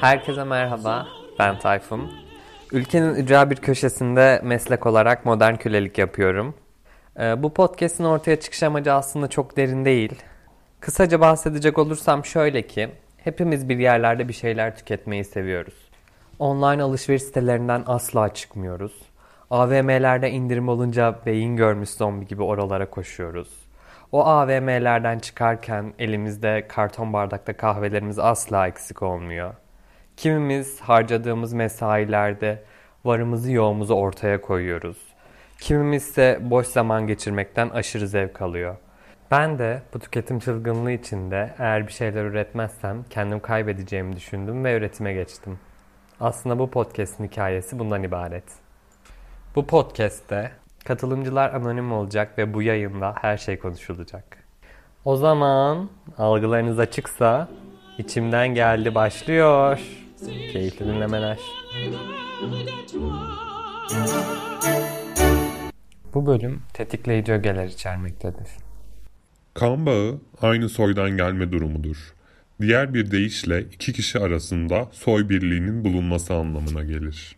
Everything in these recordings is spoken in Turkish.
Herkese merhaba, ben Tayfun. Ülkenin ücra bir köşesinde meslek olarak modern kölelik yapıyorum. Ee, bu podcast'in ortaya çıkış amacı aslında çok derin değil. Kısaca bahsedecek olursam şöyle ki, hepimiz bir yerlerde bir şeyler tüketmeyi seviyoruz. Online alışveriş sitelerinden asla çıkmıyoruz. AVM'lerde indirim olunca beyin görmüş zombi gibi oralara koşuyoruz. O AVM'lerden çıkarken elimizde karton bardakta kahvelerimiz asla eksik olmuyor. Kimimiz harcadığımız mesailerde varımızı yoğumuzu ortaya koyuyoruz. Kimimiz ise boş zaman geçirmekten aşırı zevk alıyor. Ben de bu tüketim çılgınlığı içinde eğer bir şeyler üretmezsem kendim kaybedeceğimi düşündüm ve üretime geçtim. Aslında bu podcast'in hikayesi bundan ibaret. Bu podcast'te katılımcılar anonim olacak ve bu yayında her şey konuşulacak. O zaman algılarınız açıksa içimden geldi başlıyor. Keyifli dinlemeler. Bu bölüm tetikleyici ögeler içermektedir. Kan bağı aynı soydan gelme durumudur. Diğer bir deyişle iki kişi arasında soy birliğinin bulunması anlamına gelir.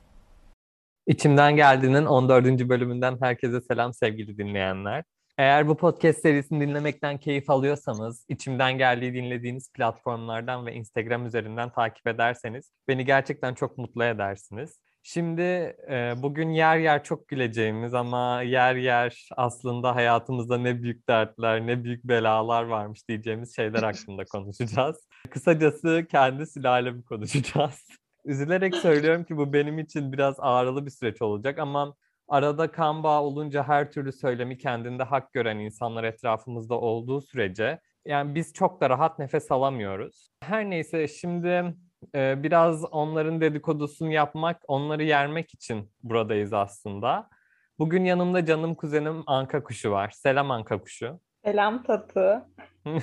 İçimden Geldiğinin 14. bölümünden herkese selam sevgili dinleyenler. Eğer bu podcast serisini dinlemekten keyif alıyorsanız, içimden geldiği dinlediğiniz platformlardan ve Instagram üzerinden takip ederseniz beni gerçekten çok mutlu edersiniz. Şimdi e, bugün yer yer çok güleceğimiz ama yer yer aslında hayatımızda ne büyük dertler, ne büyük belalar varmış diyeceğimiz şeyler hakkında konuşacağız. Kısacası kendi sülalemi konuşacağız. Üzülerek söylüyorum ki bu benim için biraz ağrılı bir süreç olacak ama arada kan bağı olunca her türlü söylemi kendinde hak gören insanlar etrafımızda olduğu sürece yani biz çok da rahat nefes alamıyoruz. Her neyse şimdi e, biraz onların dedikodusunu yapmak, onları yermek için buradayız aslında. Bugün yanımda canım kuzenim Anka Kuşu var. Selam Anka Kuşu. Selam Tatu.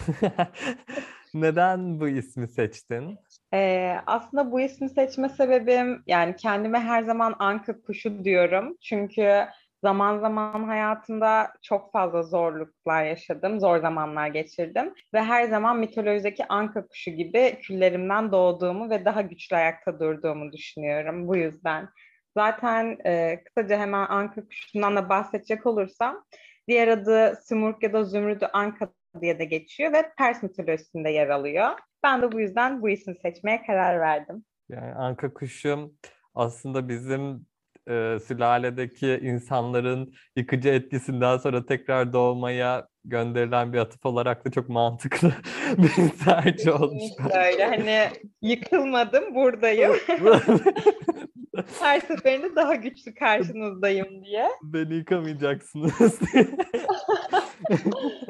Neden bu ismi seçtin? Ee, aslında bu ismi seçme sebebim yani kendime her zaman Anka Kuşu diyorum. Çünkü zaman zaman hayatımda çok fazla zorluklar yaşadım, zor zamanlar geçirdim ve her zaman mitolojideki anka kuşu gibi küllerimden doğduğumu ve daha güçlü ayakta durduğumu düşünüyorum bu yüzden. Zaten e, kısaca hemen anka kuşundan da bahsedecek olursam, diğer adı Simurg ya da Zümrüdü Anka diye de geçiyor ve Pers mitolojisinde yer alıyor. Ben de bu yüzden bu ismi seçmeye karar verdim. Yani anka kuşu aslında bizim e, sülaledeki insanların yıkıcı etkisinden sonra tekrar doğmaya gönderilen bir atıf olarak da çok mantıklı bir tercih olmuş. Öyle hani yıkılmadım buradayım. Her seferinde daha güçlü karşınızdayım diye. Beni yıkamayacaksınız.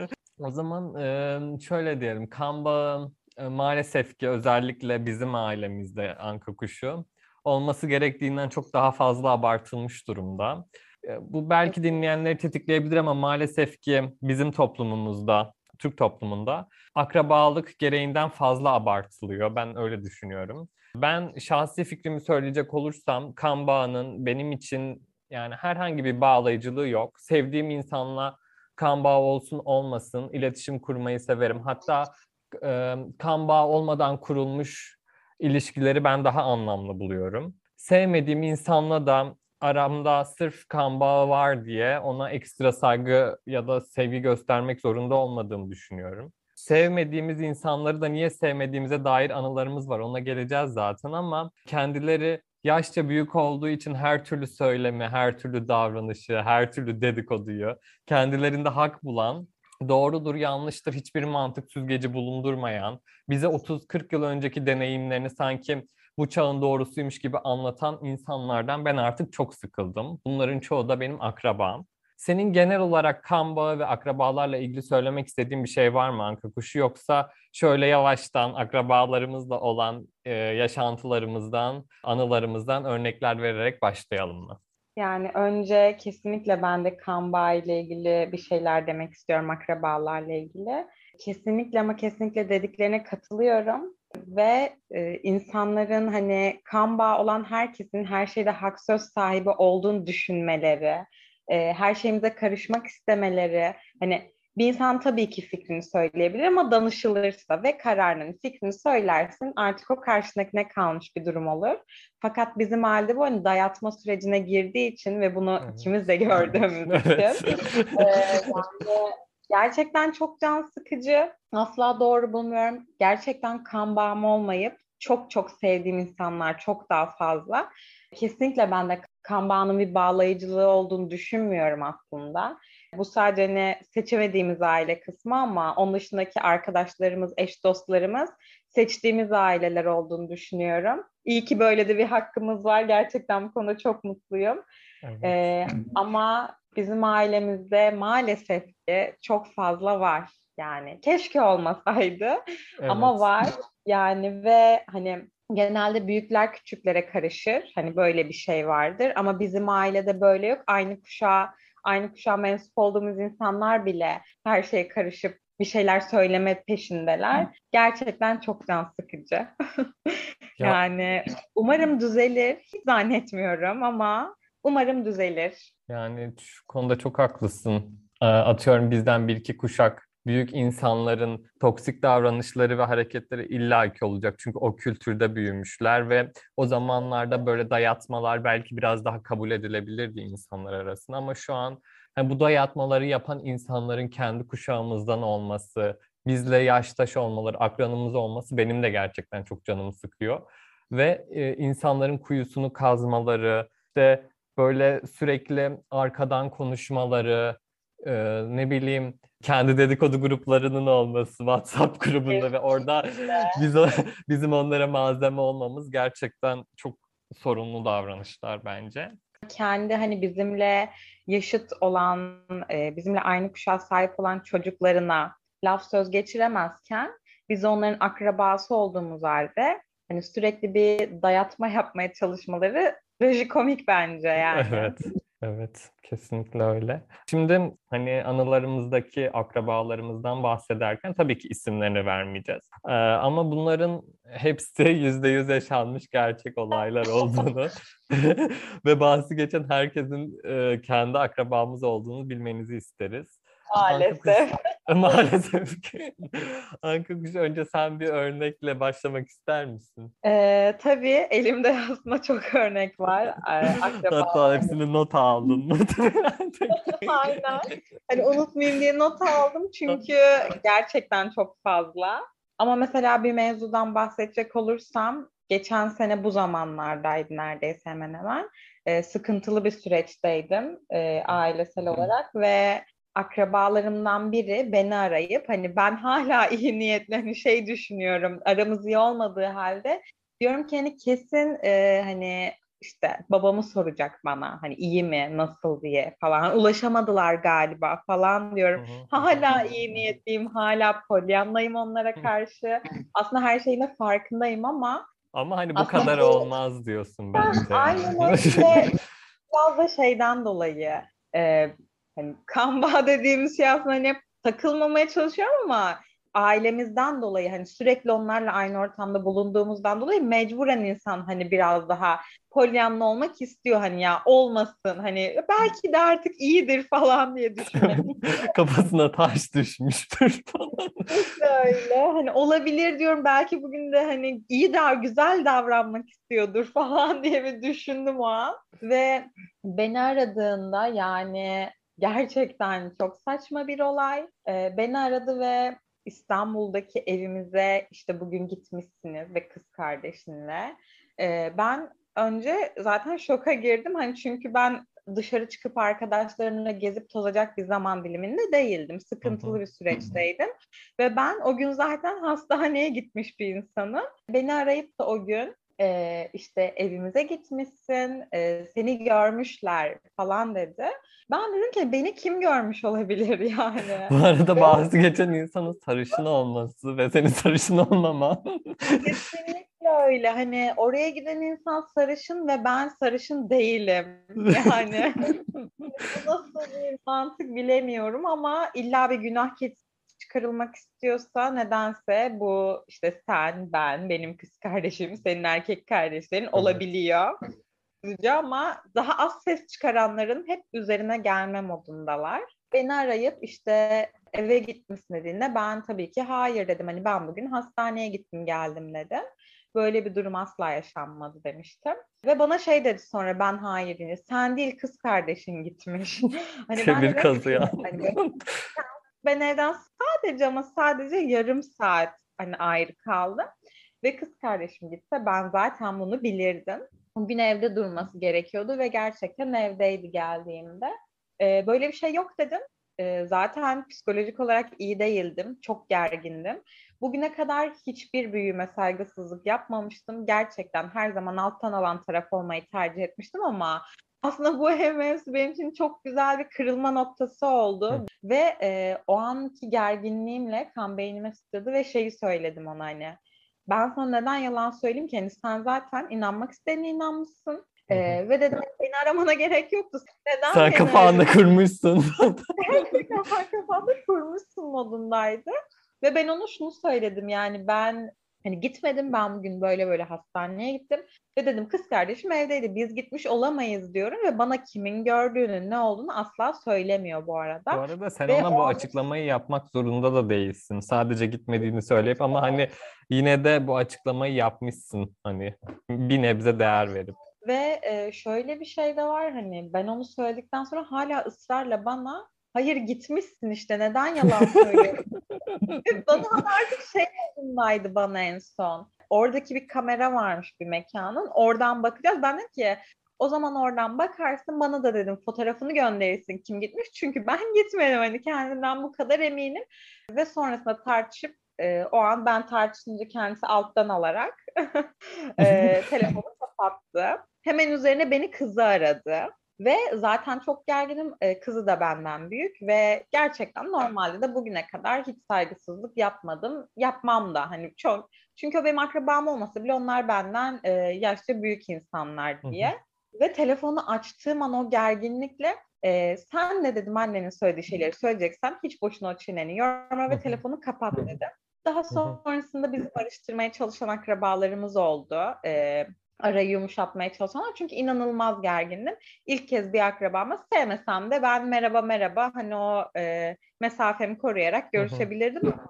o zaman şöyle diyelim. Kan bağı maalesef ki özellikle bizim ailemizde anka kuşu olması gerektiğinden çok daha fazla abartılmış durumda. Bu belki dinleyenleri tetikleyebilir ama maalesef ki bizim toplumumuzda, Türk toplumunda akrabalık gereğinden fazla abartılıyor. Ben öyle düşünüyorum. Ben şahsi fikrimi söyleyecek olursam kan bağının benim için yani herhangi bir bağlayıcılığı yok. Sevdiğim insanla kan bağı olsun olmasın iletişim kurmayı severim. Hatta e, kan bağı olmadan kurulmuş ilişkileri ben daha anlamlı buluyorum. Sevmediğim insanla da aramda sırf kan bağı var diye ona ekstra saygı ya da sevgi göstermek zorunda olmadığımı düşünüyorum. Sevmediğimiz insanları da niye sevmediğimize dair anılarımız var. Ona geleceğiz zaten ama kendileri yaşça büyük olduğu için her türlü söylemi, her türlü davranışı, her türlü dedikoduyu kendilerinde hak bulan doğrudur, yanlıştır, hiçbir mantık süzgeci bulundurmayan, bize 30-40 yıl önceki deneyimlerini sanki bu çağın doğrusuymuş gibi anlatan insanlardan ben artık çok sıkıldım. Bunların çoğu da benim akrabam. Senin genel olarak kan bağı ve akrabalarla ilgili söylemek istediğin bir şey var mı Anka Kuşu? Yoksa şöyle yavaştan akrabalarımızla olan e, yaşantılarımızdan, anılarımızdan örnekler vererek başlayalım mı? Yani önce kesinlikle ben de kan bağı ile ilgili bir şeyler demek istiyorum akrabalarla ilgili. Kesinlikle ama kesinlikle dediklerine katılıyorum ve e, insanların hani kan bağı olan herkesin her şeyde hak söz sahibi olduğunu düşünmeleri, e, her şeyimize karışmak istemeleri, hani bir insan tabii ki fikrini söyleyebilir ama danışılırsa ve kararını, fikrini söylersin artık o karşındakine kalmış bir durum olur. Fakat bizim halde bu hani dayatma sürecine girdiği için ve bunu evet. ikimiz de gördüğümüz için evet. e, yani gerçekten çok can sıkıcı. Asla doğru bulmuyorum. Gerçekten kan bağım olmayıp çok çok sevdiğim insanlar çok daha fazla. Kesinlikle ben de kan bağının bir bağlayıcılığı olduğunu düşünmüyorum aslında. Bu sadece ne seçemediğimiz aile kısmı ama onun dışındaki arkadaşlarımız, eş dostlarımız seçtiğimiz aileler olduğunu düşünüyorum. İyi ki böyle de bir hakkımız var. Gerçekten bu konuda çok mutluyum. Evet. Ee, ama bizim ailemizde maalesef ki çok fazla var. Yani keşke olmasaydı evet. ama var. Yani ve hani genelde büyükler küçüklere karışır. Hani böyle bir şey vardır ama bizim ailede böyle yok. Aynı kuşağa aynı kuşağa mensup olduğumuz insanlar bile her şeye karışıp bir şeyler söyleme peşindeler. Gerçekten çok can sıkıcı. yani umarım düzelir. Hiç zannetmiyorum ama umarım düzelir. Yani şu konuda çok haklısın. Ee, atıyorum bizden bir iki kuşak büyük insanların toksik davranışları ve hareketleri illaki olacak. Çünkü o kültürde büyümüşler ve o zamanlarda böyle dayatmalar belki biraz daha kabul edilebilirdi insanlar arasında ama şu an yani bu dayatmaları yapan insanların kendi kuşağımızdan olması, bizle yaştaş olmaları, akranımız olması benim de gerçekten çok canımı sıkıyor. Ve e, insanların kuyusunu kazmaları, işte böyle sürekli arkadan konuşmaları, e, ne bileyim kendi dedikodu gruplarının olması WhatsApp grubunda ve orada biz bizim onlara malzeme olmamız gerçekten çok sorumlu davranışlar bence. Kendi hani bizimle yaşıt olan, e, bizimle aynı kuşağa sahip olan çocuklarına laf söz geçiremezken biz onların akrabası olduğumuz halde hani sürekli bir dayatma yapmaya çalışmaları trajikomik bence yani. Evet. Evet, kesinlikle öyle. Şimdi hani anılarımızdaki akrabalarımızdan bahsederken tabii ki isimlerini vermeyeceğiz. Ee, ama bunların hepsi yüzde yüz yaşanmış gerçek olaylar olduğunu ve bahsi geçen herkesin e, kendi akrabamız olduğunu bilmenizi isteriz. Maalesef. Maalesef ki. Anka Kuş önce sen bir örnekle başlamak ister misin? Ee, tabii elimde aslında çok örnek var. Hatta hepsini not aldım. Aynen. Hani unutmayayım diye not aldım çünkü gerçekten çok fazla. Ama mesela bir mevzudan bahsedecek olursam geçen sene bu zamanlardaydı neredeyse hemen hemen. Ee, sıkıntılı bir süreçteydim e, ailesel olarak ve akrabalarımdan biri beni arayıp hani ben hala iyi niyetli hani şey düşünüyorum aramız iyi olmadığı halde diyorum ki hani kesin e, hani işte babamı soracak bana hani iyi mi nasıl diye falan ulaşamadılar galiba falan diyorum. Hala iyi niyetliyim hala polyanlayım onlara karşı. Aslında her şeyin farkındayım ama ama hani bu aslında kadar olmaz diyorsun bence. Aynen öyle. Biraz da şeyden dolayı e, hani kan bağı dediğimiz şey aslında hani takılmamaya çalışıyorum ama ailemizden dolayı hani sürekli onlarla aynı ortamda bulunduğumuzdan dolayı mecburen insan hani biraz daha polyanlı olmak istiyor hani ya olmasın hani belki de artık iyidir falan diye düşünmek. Kafasına taş düşmüştür falan. İşte öyle hani olabilir diyorum belki bugün de hani iyi daha güzel davranmak istiyordur falan diye bir düşündüm o an. Ve beni aradığında yani Gerçekten çok saçma bir olay. Ee, beni aradı ve İstanbul'daki evimize işte bugün gitmişsiniz ve kız kardeşinle. Ee, ben önce zaten şoka girdim. Hani çünkü ben dışarı çıkıp arkadaşlarımla gezip tozacak bir zaman diliminde değildim. Sıkıntılı bir süreçteydim. Ve ben o gün zaten hastaneye gitmiş bir insanım. Beni arayıp da o gün e, işte evimize gitmişsin, e, seni görmüşler falan dedi. Ben dedim ki beni kim görmüş olabilir yani. Bu arada bazı geçen insanın sarışın olması ve senin sarışın olmama. Kesinlikle öyle. Hani oraya giden insan sarışın ve ben sarışın değilim. Yani nasıl bir mantık bilemiyorum ama illa bir günah çıkarılmak istiyorsa nedense bu işte sen, ben, benim kız kardeşim, senin erkek kardeşlerin olabiliyor. Üzücü ama daha az ses çıkaranların hep üzerine gelme modundalar. beni arayıp işte eve gitmişsin dediğinde ben tabii ki hayır dedim. Hani ben bugün hastaneye gittim geldim dedim. Böyle bir durum asla yaşanmadı demiştim. Ve bana şey dedi sonra ben hayır yine sen değil kız kardeşin gitmiş. hani ben kazı ya. Hani ben evden sadece ama sadece yarım saat hani ayrı kaldım. Ve kız kardeşim gitse ben zaten bunu bilirdim. Bugün evde durması gerekiyordu ve gerçekten evdeydi geldiğimde. Ee, böyle bir şey yok dedim. Ee, zaten psikolojik olarak iyi değildim. Çok gergindim. Bugüne kadar hiçbir büyüme saygısızlık yapmamıştım. Gerçekten her zaman alttan alan taraf olmayı tercih etmiştim ama aslında bu hem benim için çok güzel bir kırılma noktası oldu. Hı. Ve e, o anki gerginliğimle kan beynime sıçradı ve şeyi söyledim ona hani. Ben sana neden yalan söyleyeyim ki? Yani sen zaten inanmak istediğine inanmışsın. Ee, ve dedim beni aramana gerek yoktu. Neden Sen kafanda kurmuşsun. Kafanda kurmuşsun modundaydı. Ve ben ona şunu söyledim yani ben hani gitmedim ben bugün böyle böyle hastaneye gittim ve dedim kız kardeşim evdeydi biz gitmiş olamayız diyorum ve bana kimin gördüğünün ne olduğunu asla söylemiyor bu arada. Bu arada sen ve ona bu açıklamayı yapmak zorunda da değilsin. Sadece gitmediğini söyleyip ama hani yine de bu açıklamayı yapmışsın hani bir nebze değer verip. Ve şöyle bir şey de var hani ben onu söyledikten sonra hala ısrarla bana hayır gitmişsin işte neden yalan söylüyorsun? bana artık şey modundaydı bana en son. Oradaki bir kamera varmış bir mekanın. Oradan bakacağız. Ben dedim ki o zaman oradan bakarsın bana da dedim fotoğrafını gönderirsin kim gitmiş. Çünkü ben gitmedim hani kendimden bu kadar eminim. Ve sonrasında tartışıp e, o an ben tartışınca kendisi alttan alarak e, telefonu kapattı. Hemen üzerine beni kızı aradı. Ve zaten çok gerginim. E, kızı da benden büyük ve gerçekten normalde de bugüne kadar hiç saygısızlık yapmadım. Yapmam da hani çok. Çünkü o benim akrabam olmasa bile onlar benden e, yaşça büyük insanlar diye. Hı hı. Ve telefonu açtığım an o gerginlikle e, sen ne dedim annenin söylediği şeyleri söyleyeceksen hiç boşuna o çeneni yorma ve telefonu kapat dedim. Daha sonrasında bizi barıştırmaya çalışan akrabalarımız oldu. E, arayı yumuşatmaya çalışanlar. Çünkü inanılmaz gergindim. İlk kez bir akrabama sevmesem de ben merhaba merhaba hani o e, mesafemi koruyarak görüşebilirdim ama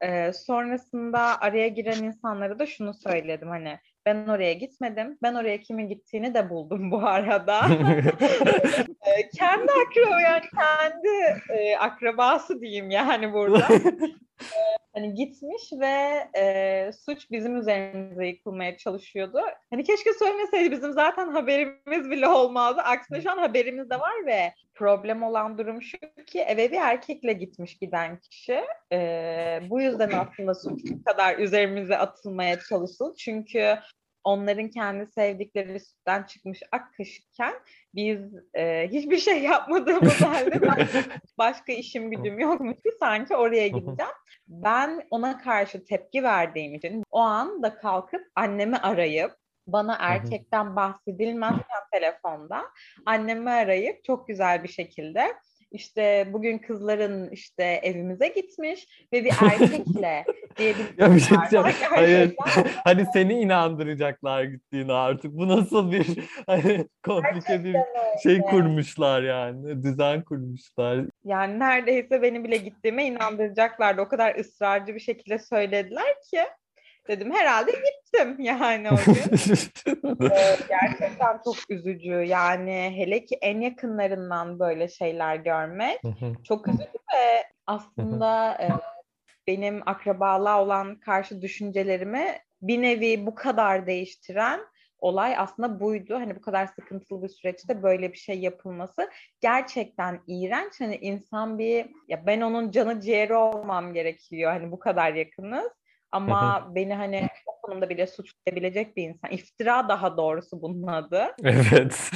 e, sonrasında araya giren insanlara da şunu söyledim hani ben oraya gitmedim. Ben oraya kimin gittiğini de buldum bu arada. e, kendi akraba yani kendi e, akrabası diyeyim yani burada. hani gitmiş ve e, suç bizim üzerimize yıkılmaya çalışıyordu. Hani keşke söylemeseydi bizim zaten haberimiz bile olmazdı. Aksine şu an haberimiz de var ve problem olan durum şu ki eve bir erkekle gitmiş giden kişi. E, bu yüzden aslında suç kadar üzerimize atılmaya çalışıldı. Çünkü onların kendi sevdikleri sütten çıkmış ak kaşıkken biz e, hiçbir şey yapmadığımız halde başka işim gücüm yokmuş ki sanki oraya gideceğim. Ben ona karşı tepki verdiğim için o anda kalkıp annemi arayıp bana erkekten bahsedilmezken telefonda annemi arayıp çok güzel bir şekilde işte bugün kızların işte evimize gitmiş ve bir erkekle diye bir ya bir şey diyeceğim. Hayır. hani seni inandıracaklar gittiğini artık. Bu nasıl bir hani komplike bir şey kurmuşlar yani. Düzen kurmuşlar. Yani neredeyse beni bile gittiğime inandıracaklardı. O kadar ısrarcı bir şekilde söylediler ki dedim herhalde gittim yani o gün. ee, gerçekten çok üzücü yani hele ki en yakınlarından böyle şeyler görmek çok üzücü ve aslında e, benim akrabalığa olan karşı düşüncelerimi bir nevi bu kadar değiştiren olay aslında buydu. Hani bu kadar sıkıntılı bir süreçte böyle bir şey yapılması gerçekten iğrenç. Hani insan bir ya ben onun canı ciğeri olmam gerekiyor. Hani bu kadar yakınız. Ama beni hani o konuda bile suçlayabilecek bir insan. İftira daha doğrusu bunun adı. Evet.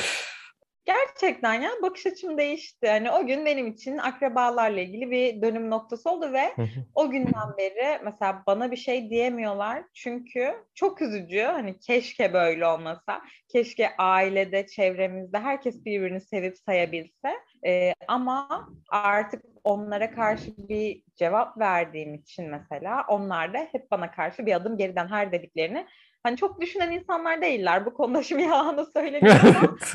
Gerçekten ya bakış açım değişti. Hani o gün benim için akrabalarla ilgili bir dönüm noktası oldu ve o günden beri mesela bana bir şey diyemiyorlar. Çünkü çok üzücü. Hani keşke böyle olmasa. Keşke ailede, çevremizde herkes birbirini sevip sayabilse. Ee, ama artık onlara karşı bir cevap verdiğim için mesela onlar da hep bana karşı bir adım geriden her dediklerini hani çok düşünen insanlar değiller. Bu konuda şimdi yalanı söylemiyorum ama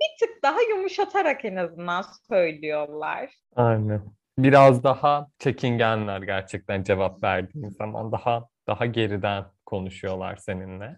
bir tık daha yumuşatarak en azından söylüyorlar. Aynen. Biraz daha çekingenler gerçekten cevap verdiğin zaman daha daha geriden konuşuyorlar seninle.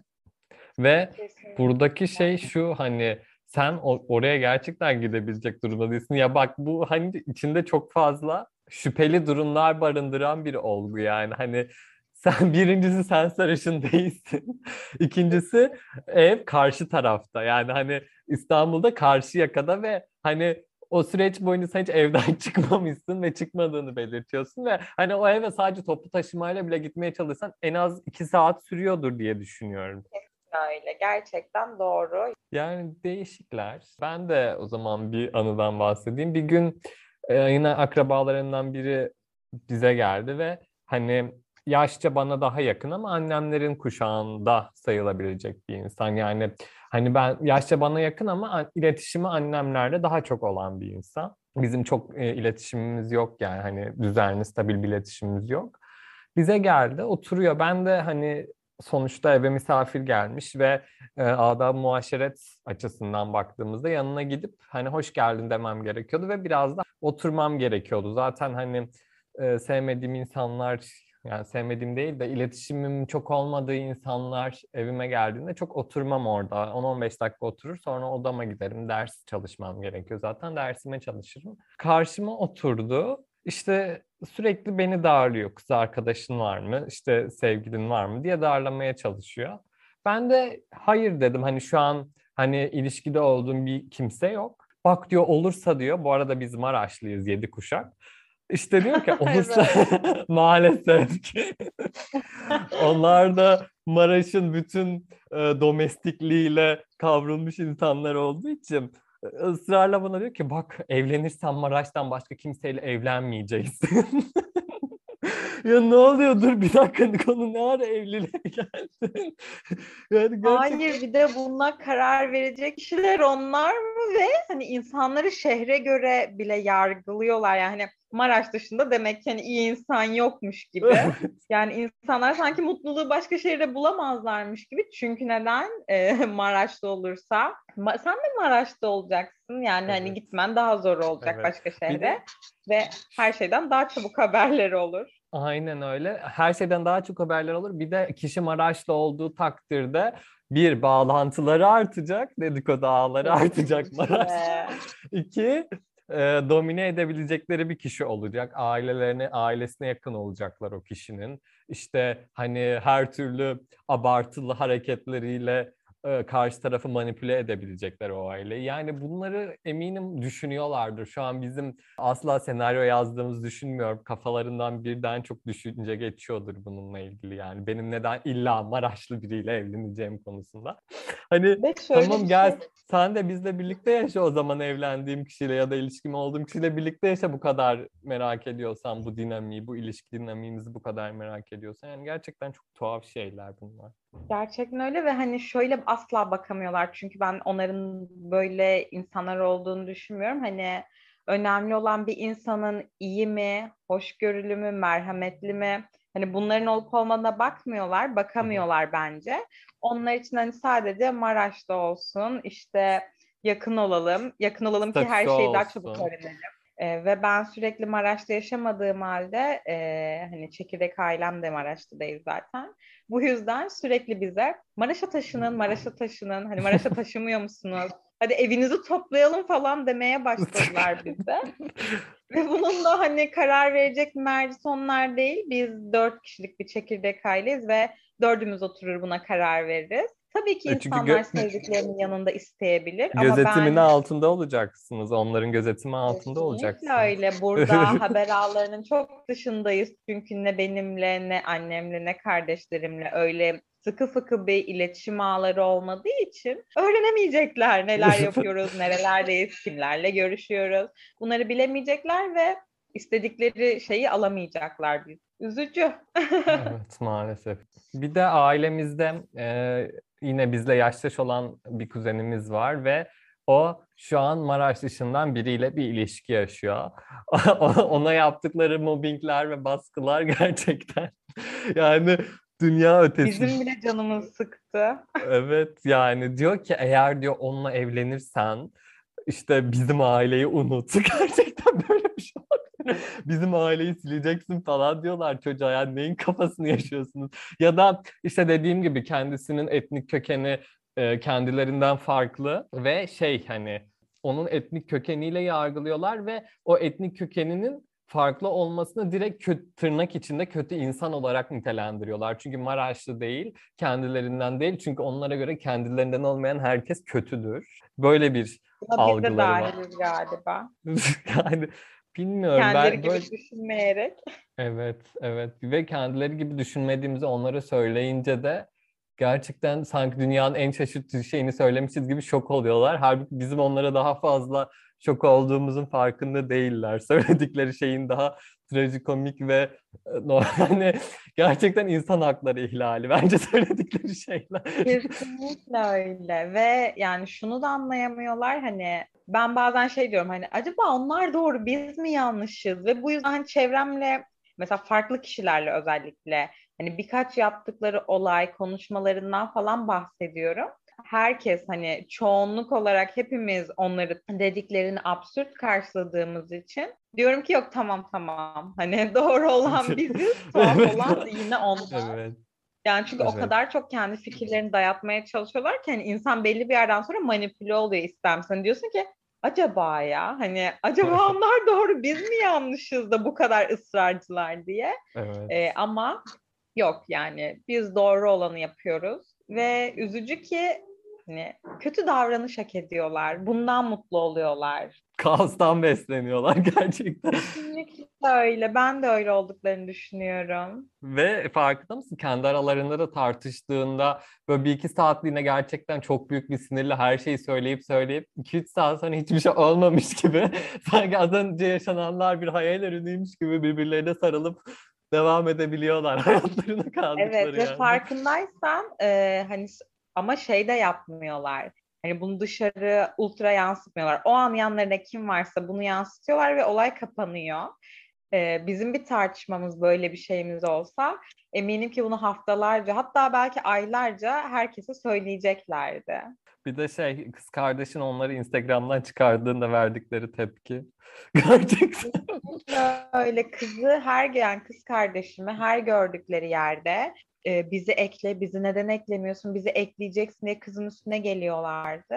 Ve Kesinlikle. buradaki şey şu hani sen o- oraya gerçekten gidebilecek durumda değilsin. Ya bak bu hani içinde çok fazla şüpheli durumlar barındıran bir olgu yani. Hani sen birincisi sen sarışın değilsin. İkincisi ev karşı tarafta. Yani hani İstanbul'da karşı yakada ve hani o süreç boyunca sen hiç evden çıkmamışsın ve çıkmadığını belirtiyorsun ve hani o eve sadece toplu taşımayla bile gitmeye çalışsan en az iki saat sürüyordur diye düşünüyorum. Öyle gerçekten doğru. Yani değişikler. Ben de o zaman bir anıdan bahsedeyim. Bir gün e, yine akrabalarından biri bize geldi ve hani yaşça bana daha yakın ama annemlerin kuşağında sayılabilecek bir insan. Yani hani ben yaşça bana yakın ama iletişimi annemlerle daha çok olan bir insan. Bizim çok e, iletişimimiz yok yani hani düzenli, stabil bir iletişimimiz yok. Bize geldi, oturuyor. Ben de hani sonuçta eve misafir gelmiş ve e, adab muaşeret açısından baktığımızda yanına gidip hani hoş geldin demem gerekiyordu ve biraz da oturmam gerekiyordu. Zaten hani e, sevmediğim insanlar yani sevmediğim değil de iletişimim çok olmadığı insanlar evime geldiğinde çok oturmam orada. 10-15 dakika oturur sonra odama giderim. Ders çalışmam gerekiyor zaten. Dersime çalışırım. Karşıma oturdu. İşte sürekli beni darlıyor. Kız arkadaşın var mı? İşte sevgilin var mı diye darlamaya çalışıyor. Ben de hayır dedim. Hani şu an hani ilişkide olduğum bir kimse yok. Bak diyor olursa diyor. Bu arada biz Maraşlıyız yedi kuşak. İşte diyor ki olursa maalesef ki onlar da Maraş'ın bütün e, domestikliğiyle kavrulmuş insanlar olduğu için ısrarla bana diyor ki bak evlenirsen Maraş'tan başka kimseyle evlenmeyeceksin. ya ne oluyor dur bir dakika konu ne ara evliliğe geldin? yani gerçekten... Hayır bir de buna karar verecek kişiler onlar mı ve hani insanları şehre göre bile yargılıyorlar yani Maraş dışında demek ki hani iyi insan yokmuş gibi. Yani insanlar sanki mutluluğu başka şehirde bulamazlarmış gibi. Çünkü neden? Ee, Maraş'ta olursa. Ma- sen de Maraş'ta olacaksın. Yani hani Evet. gitmen daha zor olacak Evet. başka şehre. de- Ve her şeyden daha çabuk haberleri olur. Aynen öyle. Her şeyden daha çok haberler olur. Bir de kişi Maraşlı olduğu takdirde bir bağlantıları artacak, dedikodu ağları artacak Maraş. İki, e, domine edebilecekleri bir kişi olacak. Ailelerine, ailesine yakın olacaklar o kişinin. İşte hani her türlü abartılı hareketleriyle e, karşı tarafı manipüle edebilecekler o aileyi. Yani bunları eminim düşünüyorlardır. Şu an bizim asla senaryo yazdığımız düşünmüyorum. Kafalarından birden çok düşünce geçiyordur bununla ilgili. Yani benim neden illa Maraşlı biriyle evleneceğim konusunda. Hani Tamam bir gel şey- sen de bizle birlikte yaşa o zaman evlendiğim kişiyle ya da ilişkim olduğum kişiyle birlikte yaşa bu kadar merak ediyorsan bu dinamiği, bu ilişki dinamiğimizi bu kadar merak ediyorsan. Yani gerçekten çok tuhaf şeyler bunlar. Gerçekten öyle ve hani şöyle asla bakamıyorlar çünkü ben onların böyle insanlar olduğunu düşünmüyorum. Hani önemli olan bir insanın iyi mi, hoşgörülü mü, merhametli mi? Hani bunların olup olmadığına bakmıyorlar, bakamıyorlar bence. Onlar için hani sadece Maraş'ta olsun, işte yakın olalım, yakın olalım ki her Statüsü şeyi daha çabuk olsun. öğrenelim. Ee, ve ben sürekli Maraş'ta yaşamadığım halde e, hani çekirdek ailem de Maraş'ta değil zaten. Bu yüzden sürekli bize Maraş'a taşının, Maraş'a taşının, hani Maraş'a taşımıyor musunuz? Hadi evinizi toplayalım falan demeye başladılar bize. Ve bunun da hani karar verecek merci onlar değil. Biz dört kişilik bir çekirdek aileyiz ve dördümüz oturur buna karar veririz. Tabii ki E insanlar gö- sevdiklerinin yanında isteyebilir ama Gözetiminin ben altında olacaksınız. Onların gözetimi altında Kesinlikle olacaksınız. öyle. Burada haber ağlarının çok dışındayız. Çünkü ne benimle, ne annemle, ne kardeşlerimle öyle sıkı fıkı bir iletişim ağları olmadığı için öğrenemeyecekler neler yapıyoruz, nerelerdeyiz, kimlerle görüşüyoruz. Bunları bilemeyecekler ve istedikleri şeyi alamayacaklar biz. Üzücü. Evet maalesef. Bir de ailemizde e, yine bizle yaştaş olan bir kuzenimiz var ve o şu an Maraş dışından biriyle bir ilişki yaşıyor. Ona yaptıkları mobbingler ve baskılar gerçekten yani dünya ötesi. Bizim bile canımız sıktı. Evet yani diyor ki eğer diyor onunla evlenirsen işte bizim aileyi unut. Gerçekten böyle. Bizim aileyi sileceksin falan diyorlar çocuğa. Yani neyin kafasını yaşıyorsunuz? Ya da işte dediğim gibi kendisinin etnik kökeni e, kendilerinden farklı ve şey hani onun etnik kökeniyle yargılıyorlar ve o etnik kökeninin farklı olmasını direkt kötü, tırnak içinde kötü insan olarak nitelendiriyorlar. Çünkü Maraşlı değil, kendilerinden değil. Çünkü onlara göre kendilerinden olmayan herkes kötüdür. Böyle bir Buna algıları var. galiba. yani bilmiyorum. Kendileri ben gibi böyle... düşünmeyerek. Evet, evet. Ve kendileri gibi düşünmediğimizi onlara söyleyince de gerçekten sanki dünyanın en şaşırtıcı şeyini söylemişiz gibi şok oluyorlar. Halbuki bizim onlara daha fazla şok olduğumuzun farkında değiller. Söyledikleri şeyin daha trajikomik ve e, hani gerçekten insan hakları ihlali bence söyledikleri şeyler. Kesinlikle öyle ve yani şunu da anlayamıyorlar hani ben bazen şey diyorum hani acaba onlar doğru biz mi yanlışız ve bu yüzden hani çevremle mesela farklı kişilerle özellikle hani birkaç yaptıkları olay konuşmalarından falan bahsediyorum. Herkes hani çoğunluk olarak hepimiz onları dediklerini absürt karşıladığımız için diyorum ki yok tamam tamam hani doğru olan biziz tuhaf Evet. olan yine onlar. Evet. Yani çünkü o Evet. kadar çok kendi fikirlerini dayatmaya çalışıyorlar ki hani insan belli bir yerden sonra manipüle oluyor istemsen. Diyorsun ki acaba ya hani acaba onlar doğru biz mi yanlışız da bu kadar ısrarcılar diye. Evet. Ee, ama yok yani biz doğru olanı yapıyoruz ve üzücü ki hani kötü davranış hak ediyorlar. Bundan mutlu oluyorlar. Kaostan besleniyorlar gerçekten. Kesinlikle öyle. Ben de öyle olduklarını düşünüyorum. Ve farkında mısın? Kendi aralarında da tartıştığında böyle bir iki saatliğine gerçekten çok büyük bir sinirle her şeyi söyleyip söyleyip iki üç saat sonra hiçbir şey olmamış gibi sanki az önce yaşananlar bir hayal ürünüymüş gibi birbirlerine sarılıp devam edebiliyorlar hayatlarına kaldıkları Evet ve yerde. farkındaysan e, hani ama şey de yapmıyorlar. Hani bunu dışarı ultra yansıtmıyorlar. O an yanlarında kim varsa bunu yansıtıyorlar ve olay kapanıyor. E, bizim bir tartışmamız böyle bir şeyimiz olsa eminim ki bunu haftalarca hatta belki aylarca herkese söyleyeceklerdi. Bir de şey kız kardeşin onları Instagram'dan çıkardığında verdikleri tepki. Gerçekten. Öyle kızı her gelen kız kardeşimi her gördükleri yerde e, bizi ekle, bizi neden eklemiyorsun, bizi ekleyeceksin diye kızın üstüne geliyorlardı.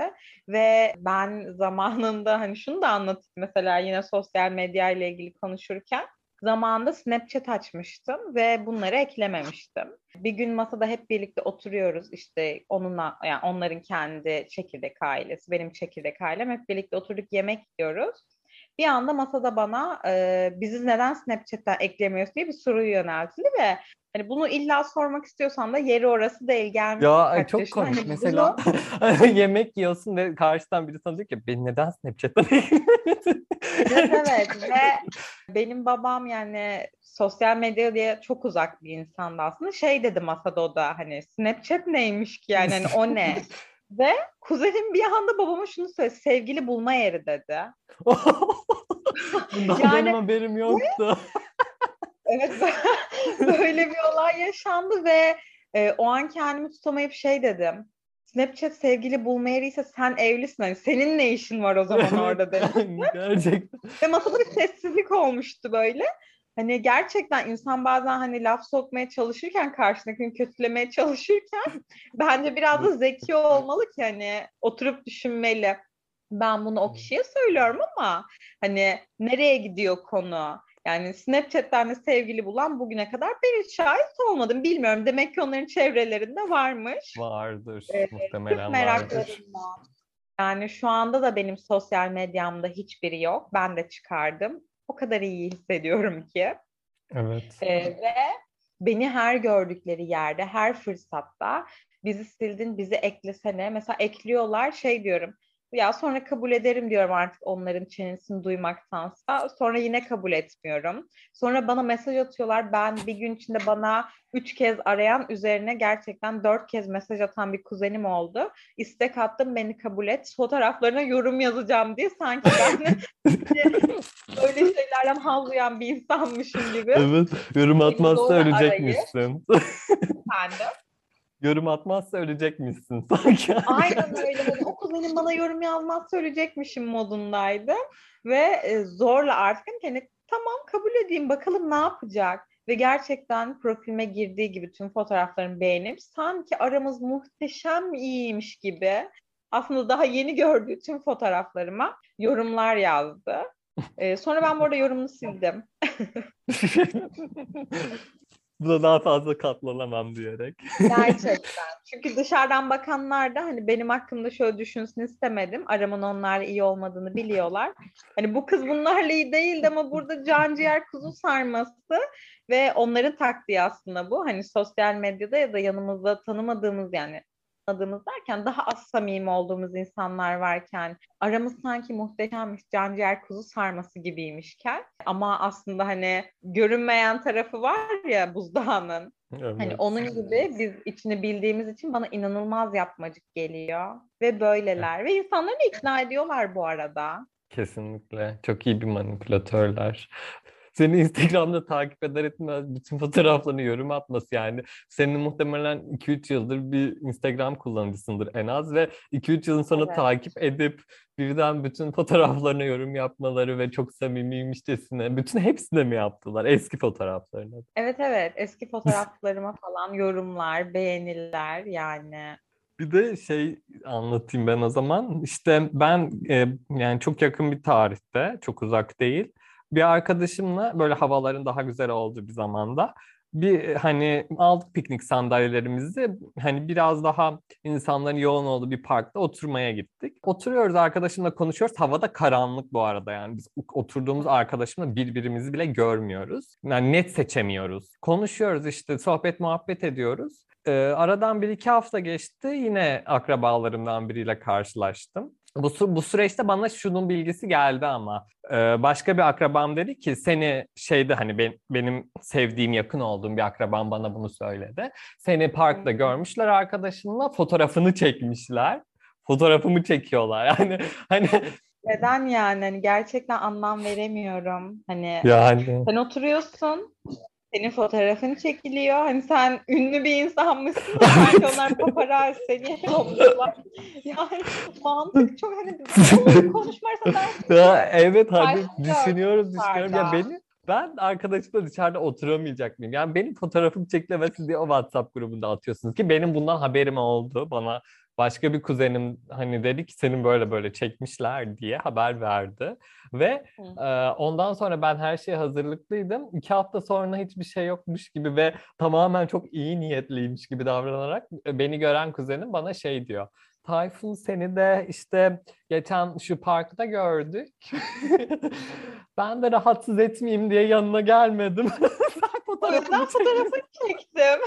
Ve ben zamanında hani şunu da anlatayım mesela yine sosyal medya ile ilgili konuşurken zamanında Snapchat açmıştım ve bunları eklememiştim. Bir gün masada hep birlikte oturuyoruz işte onunla yani onların kendi çekirdek ailesi, benim çekirdek ailem hep birlikte oturduk yemek yiyoruz. Bir anda masada bana e, bizi neden Snapchat'ten eklemiyorsun diye bir soru yöneltildi ve hani bunu illa sormak istiyorsan da yeri orası değil gelmiş. Ya çok yaşına. komik. Hani Mesela bunu- yemek yiyorsun ve karşıdan biri sana diyor ki beni neden Snapchat'ten eklemedin? Evet evet ve benim babam yani sosyal medya diye çok uzak bir insandı aslında. Şey dedi masada o da hani Snapchat neymiş ki yani hani o ne? Ve kuzenim bir anda babama şunu söyledi. Sevgili bulma yeri dedi. Bundan Yani- benim haberim yoktu. Evet böyle bir olay yaşandı ve e, o an kendimi tutamayıp şey dedim. Snapchat sevgili bulma yeriyse sen evlisin. Hani senin ne işin var o zaman orada dedim. Gerçekten. Ve masada bir sessizlik olmuştu böyle. Hani gerçekten insan bazen hani laf sokmaya çalışırken karşındakini kötülemeye çalışırken bence biraz da zeki olmalı ki hani oturup düşünmeli. Ben bunu o kişiye söylüyorum ama hani nereye gidiyor konu? Yani Snapchat'ten de sevgili bulan bugüne kadar ben hiç şahit olmadım. Bilmiyorum. Demek ki onların çevrelerinde varmış. Vardır. Ee, muhtemelen vardır. Yani şu anda da benim sosyal medyamda hiçbiri yok. Ben de çıkardım. O kadar iyi hissediyorum ki. Evet. Ee, ve beni her gördükleri yerde, her fırsatta bizi sildin, bizi eklesene. Mesela ekliyorlar şey diyorum. Ya sonra kabul ederim diyorum artık onların çenesini duymaktansa. Sonra yine kabul etmiyorum. Sonra bana mesaj atıyorlar. Ben bir gün içinde bana üç kez arayan üzerine gerçekten dört kez mesaj atan bir kuzenim oldu. İstek attım beni kabul et. Fotoğraflarına yorum yazacağım diye sanki ben böyle şeylerden havlayan bir insanmışım gibi. Evet. Yorum atmazsa ölecekmişsin. Yorum atmazsa ölecekmişsin sanki. Aynen öyle. Hani o kuzenim bana yorum yazmaz söyleyecekmişim modundaydı. Ve e, zorla artık hani tamam kabul edeyim bakalım ne yapacak. Ve gerçekten profilime girdiği gibi tüm fotoğraflarımı beğenip sanki aramız muhteşem iyiymiş gibi aslında daha yeni gördüğü tüm fotoğraflarıma yorumlar yazdı. Ee, sonra ben bu arada yorumunu sildim. Buna daha fazla katlanamam diyerek. Gerçekten. Çünkü dışarıdan bakanlar da hani benim hakkımda şöyle düşünsün istemedim. Aramın onlarla iyi olmadığını biliyorlar. Hani bu kız bunlarla iyi değildi ama burada can ciğer kuzu sarması ve onların taktiği aslında bu. Hani sosyal medyada ya da yanımızda tanımadığımız yani tanımadığımız derken daha az samimi olduğumuz insanlar varken aramız sanki muhteşemmiş can ciğer kuzu sarması gibiymişken ama aslında hani görünmeyen tarafı var ya buzdağının Evet. Hani onun gibi biz içini bildiğimiz için bana inanılmaz yapmacık geliyor. Ve böyleler. Ve insanları ikna ediyorlar bu arada. Kesinlikle. Çok iyi bir manipülatörler. Seni Instagram'da takip eder etmez bütün fotoğraflarını yorum atması yani. Senin muhtemelen 2-3 yıldır bir Instagram kullanıcısındır en az ve 2-3 yılın sonra Evet. takip edip birden bütün fotoğraflarına yorum yapmaları ve çok samimiymişçesine bütün hepsine mi yaptılar? Eski fotoğraflarına. Evet evet eski fotoğraflarıma falan yorumlar, beğeniler yani. Bir de şey anlatayım ben o zaman. İşte ben e, yani çok yakın bir tarihte, çok uzak değil. Bir arkadaşımla böyle havaların daha güzel olduğu bir zamanda bir hani aldık piknik sandalyelerimizi hani biraz daha insanların yoğun olduğu bir parkta oturmaya gittik. Oturuyoruz arkadaşımla konuşuyoruz. Havada karanlık bu arada yani biz oturduğumuz arkadaşımla birbirimizi bile görmüyoruz. Yani net seçemiyoruz. Konuşuyoruz işte sohbet muhabbet ediyoruz. Ee, aradan bir iki hafta geçti. Yine akrabalarımdan biriyle karşılaştım. Bu, bu süreçte bana şunun bilgisi geldi ama Ee, başka bir akrabam dedi ki seni şeyde hani ben, benim sevdiğim yakın olduğum bir akrabam bana bunu söyledi. Seni parkta görmüşler arkadaşınla fotoğrafını çekmişler. Fotoğrafımı çekiyorlar yani hani Neden yani? Hani gerçekten anlam veremiyorum. Hani yani sen oturuyorsun, senin fotoğrafın çekiliyor. Hani sen ünlü bir insanmışsın sanki onlar paparazzi seni yolluyorlar. Yani mantık çok hani olur konuşmarsa Ya, evet hani Farklı düşünüyorum düşünüyorum ya beni ben arkadaşımla dışarıda oturamayacak mıyım? Yani benim fotoğrafım çekilemezsin diye o WhatsApp grubunda atıyorsunuz ki benim bundan haberim oldu. Bana başka bir kuzenim hani dedi ki senin böyle böyle çekmişler diye haber verdi. Ve Hı. e, ondan sonra ben her şeye hazırlıklıydım. İki hafta sonra hiçbir şey yokmuş gibi ve tamamen çok iyi niyetliymiş gibi davranarak beni gören kuzenim bana şey diyor. Tayfun seni de işte geçen şu parkta gördük. ben de rahatsız etmeyeyim diye yanına gelmedim. O fotoğrafını çektim.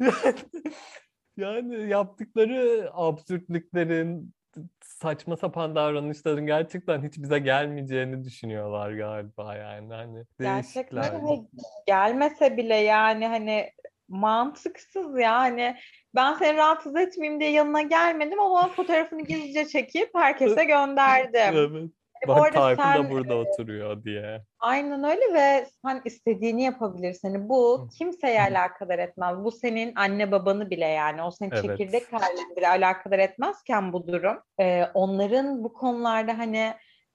Yani, yani yaptıkları absürtlüklerin, saçma sapan davranışların gerçekten hiç bize gelmeyeceğini düşünüyorlar galiba yani hani Gerçekten ve gelmese bile yani hani mantıksız yani ben seni rahatsız etmeyeyim diye yanına gelmedim ama fotoğrafını gizlice çekip herkese gönderdim. Evet. Bu Bak arada Tayfun da burada oturuyor diye. aynen öyle ve sen istediğini yapabilirsin. Hani bu kimseye alakadar etmez. Bu senin anne babanı bile yani o senin Evet. çekirdek halini bile alakadar etmezken bu durum. Ee, onların bu konularda hani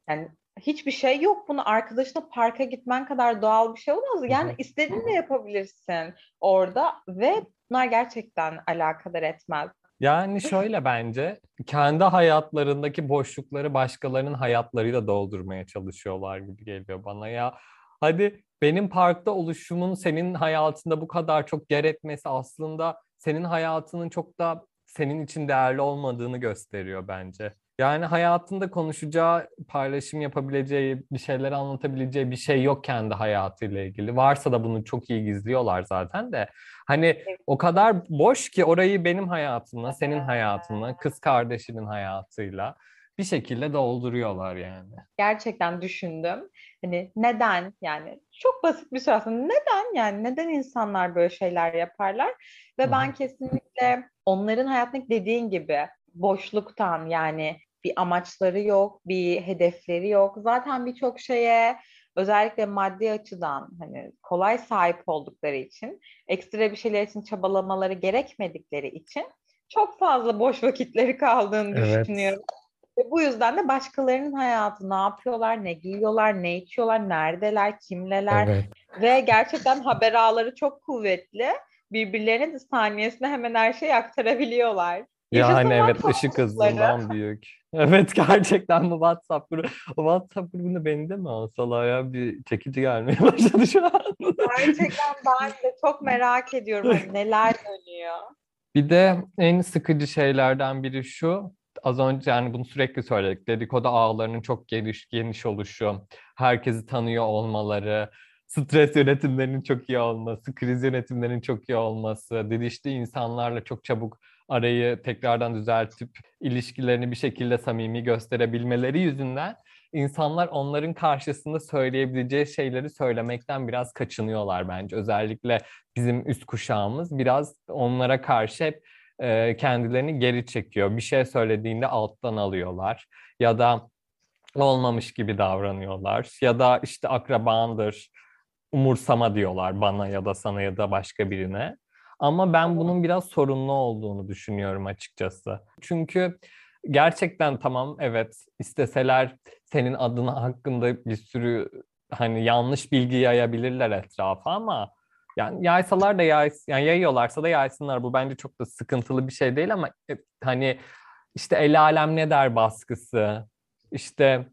yani hiçbir şey yok. Bunu arkadaşına parka gitmen kadar doğal bir şey olmaz. Yani hı. istediğini de yapabilirsin orada ve bunlar gerçekten alakadar etmez. Yani şöyle bence kendi hayatlarındaki boşlukları başkalarının hayatlarıyla doldurmaya çalışıyorlar gibi geliyor bana ya. Hadi benim parkta oluşumun senin hayatında bu kadar çok yer etmesi aslında senin hayatının çok da senin için değerli olmadığını gösteriyor bence. Yani hayatında konuşacağı, paylaşım yapabileceği, bir şeyler anlatabileceği bir şey yok kendi hayatıyla ilgili. Varsa da bunu çok iyi gizliyorlar zaten de. Hani o kadar boş ki orayı benim hayatımla, senin hayatınla, kız kardeşinin hayatıyla bir şekilde dolduruyorlar yani. Gerçekten düşündüm. Hani neden yani çok basit bir soru aslında. Neden yani neden insanlar böyle şeyler yaparlar? Ve ben kesinlikle onların hayatındaki dediğin gibi boşluktan yani bir amaçları yok, bir hedefleri yok. Zaten birçok şeye özellikle maddi açıdan hani kolay sahip oldukları için ekstra bir şeyler için çabalamaları gerekmedikleri için çok fazla boş vakitleri kaldığını Evet. düşünüyorum. Ve bu yüzden de başkalarının hayatı ne yapıyorlar, ne giyiyorlar, ne içiyorlar, neredeler, kimleler Evet. ve gerçekten haber ağları çok kuvvetli. Birbirlerine de saniyesinde hemen her şeyi aktarabiliyorlar. Yani evet ışık hızından büyük. Evet gerçekten bu WhatsApp grubu. O WhatsApp grubunu beni de mi alsalar ya bir çekici gelmeye başladı şu an. Gerçekten ben de çok merak ediyorum hani neler dönüyor. Bir de en sıkıcı şeylerden biri şu. Az önce yani bunu sürekli söyledik. Dedikodu ağlarının çok geniş geniş oluşu, herkesi tanıyor olmaları, stres yönetimlerinin çok iyi olması, kriz yönetimlerinin çok iyi olması, didişli insanlarla çok çabuk arayı tekrardan düzeltip ilişkilerini bir şekilde samimi gösterebilmeleri yüzünden insanlar onların karşısında söyleyebileceği şeyleri söylemekten biraz kaçınıyorlar bence. Özellikle bizim üst kuşağımız biraz onlara karşı hep e, kendilerini geri çekiyor. Bir şey söylediğinde alttan alıyorlar ya da olmamış gibi davranıyorlar ya da işte akrabandır, umursama diyorlar bana ya da sana ya da başka birine. Ama ben bunun biraz sorunlu olduğunu düşünüyorum açıkçası. Çünkü gerçekten tamam evet isteseler senin adına hakkında bir sürü hani yanlış bilgi yayabilirler etrafa ama yani yaysalar da yay, yani yayıyorlarsa da yaysınlar. Bu bence çok da sıkıntılı bir şey değil ama e, hani işte el alem ne der baskısı, işte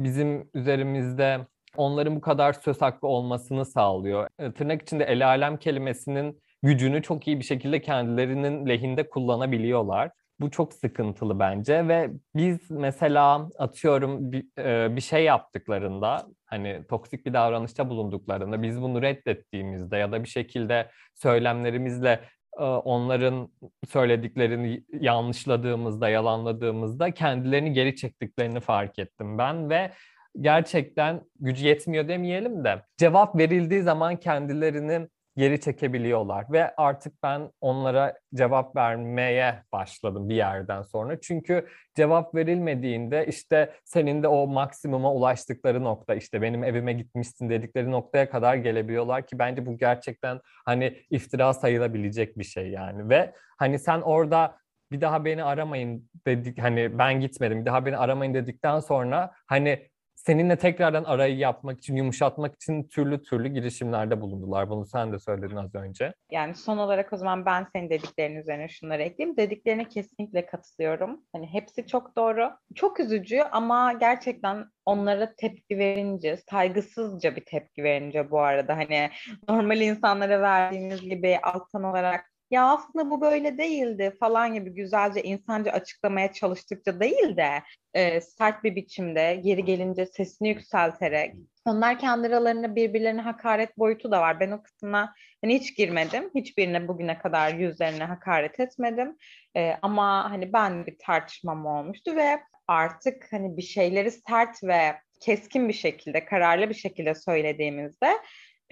bizim üzerimizde onların bu kadar söz hakkı olmasını sağlıyor. E, Tırnak içinde el alem kelimesinin gücünü çok iyi bir şekilde kendilerinin lehinde kullanabiliyorlar. Bu çok sıkıntılı bence ve biz mesela atıyorum bir, e, bir şey yaptıklarında hani toksik bir davranışta bulunduklarında biz bunu reddettiğimizde ya da bir şekilde söylemlerimizle e, onların söylediklerini yanlışladığımızda, yalanladığımızda kendilerini geri çektiklerini fark ettim ben ve gerçekten gücü yetmiyor demeyelim de cevap verildiği zaman kendilerini geri çekebiliyorlar ve artık ben onlara cevap vermeye başladım bir yerden sonra. Çünkü cevap verilmediğinde işte senin de o maksimuma ulaştıkları nokta işte benim evime gitmişsin dedikleri noktaya kadar gelebiliyorlar ki bence bu gerçekten hani iftira sayılabilecek bir şey yani ve hani sen orada bir daha beni aramayın dedik hani ben gitmedim bir daha beni aramayın dedikten sonra hani seninle tekrardan arayı yapmak için, yumuşatmak için türlü türlü girişimlerde bulundular. Bunu sen de söyledin az önce. Yani son olarak o zaman ben senin dediklerinin üzerine şunları ekleyeyim. Dediklerine kesinlikle katılıyorum. Hani hepsi çok doğru. Çok üzücü ama gerçekten onlara tepki verince, saygısızca bir tepki verince bu arada hani normal insanlara verdiğimiz gibi alttan olarak ya aslında bu böyle değildi falan gibi güzelce insanca açıklamaya çalıştıkça değil de e, sert bir biçimde geri gelince sesini yükselterek onlar kendi aralarında birbirlerine hakaret boyutu da var. Ben o kısmına hani hiç girmedim. Hiçbirine bugüne kadar yüzlerine hakaret etmedim. E, ama hani ben bir tartışmam olmuştu ve artık hani bir şeyleri sert ve keskin bir şekilde, kararlı bir şekilde söylediğimizde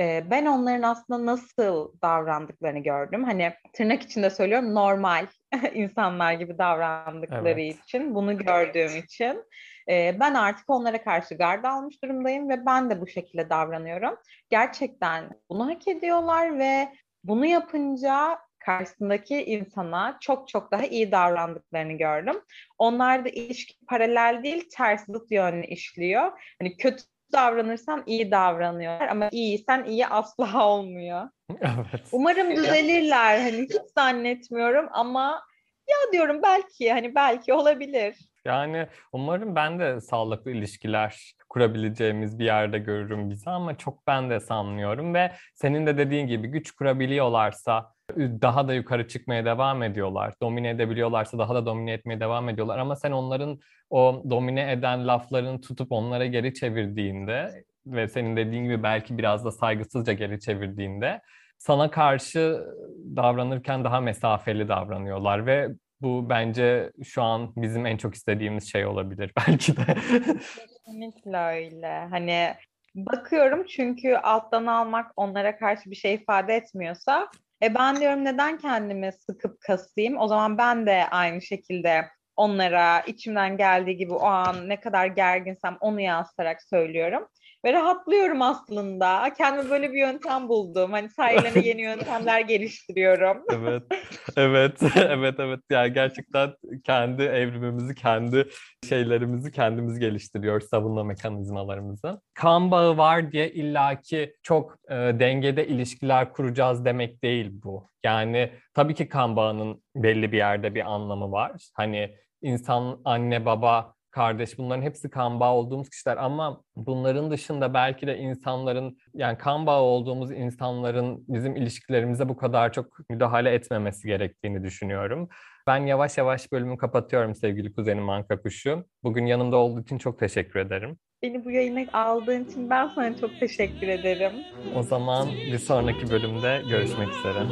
e, ben onların aslında nasıl davrandıklarını gördüm. Hani tırnak içinde söylüyorum normal insanlar gibi davrandıkları Evet. için, bunu gördüğüm için e, ben artık onlara karşı gard almış durumdayım ve ben de bu şekilde davranıyorum. Gerçekten bunu hak ediyorlar ve bunu yapınca karşısındaki insana çok çok daha iyi davrandıklarını gördüm. Onlar da ilişki paralel değil, ters zıt yönlü işliyor. Hani kötü davranırsan iyi davranıyorlar ama iyiysen iyi asla olmuyor. Evet. Umarım düzelirler. Hani hiç zannetmiyorum ama ya diyorum belki hani belki olabilir. Yani umarım ben de sağlıklı ilişkiler kurabileceğimiz bir yerde görürüm bizi ama çok ben de sanmıyorum ve senin de dediğin gibi güç kurabiliyorlarsa daha da yukarı çıkmaya devam ediyorlar. Domine edebiliyorlarsa daha da domine etmeye devam ediyorlar ama sen onların o domine eden laflarını tutup onlara geri çevirdiğinde ve senin dediğin gibi belki biraz da saygısızca geri çevirdiğinde sana karşı davranırken daha mesafeli davranıyorlar ve bu bence şu an bizim en çok istediğimiz şey olabilir belki de. Kesinlikle öyle. Hani bakıyorum çünkü alttan almak onlara karşı bir şey ifade etmiyorsa e ben diyorum neden kendimi sıkıp kasayım? O zaman ben de aynı şekilde onlara içimden geldiği gibi o an ne kadar gerginsem onu yansıtarak söylüyorum. Ve rahatlıyorum aslında. Kendime böyle bir yöntem buldum. Hani sahillerine yeni yöntemler geliştiriyorum. Evet, evet, evet, evet. Yani gerçekten kendi evrimimizi, kendi şeylerimizi kendimiz geliştiriyoruz, savunma mekanizmalarımızı. Kan bağı var diye illaki çok e, dengede ilişkiler kuracağız demek değil bu. Yani tabii ki kan bağının belli bir yerde bir anlamı var. Hani insan, anne, baba, kardeş bunların hepsi kan bağı olduğumuz kişiler ama bunların dışında belki de insanların yani kan bağı olduğumuz insanların bizim ilişkilerimize bu kadar çok müdahale etmemesi gerektiğini düşünüyorum. Ben yavaş yavaş bölümü kapatıyorum sevgili kuzenim Anka Kuşu. Bugün yanımda olduğu için çok teşekkür ederim. Beni bu yayına aldığın için ben sana çok teşekkür ederim. O zaman bir sonraki bölümde görüşmek üzere.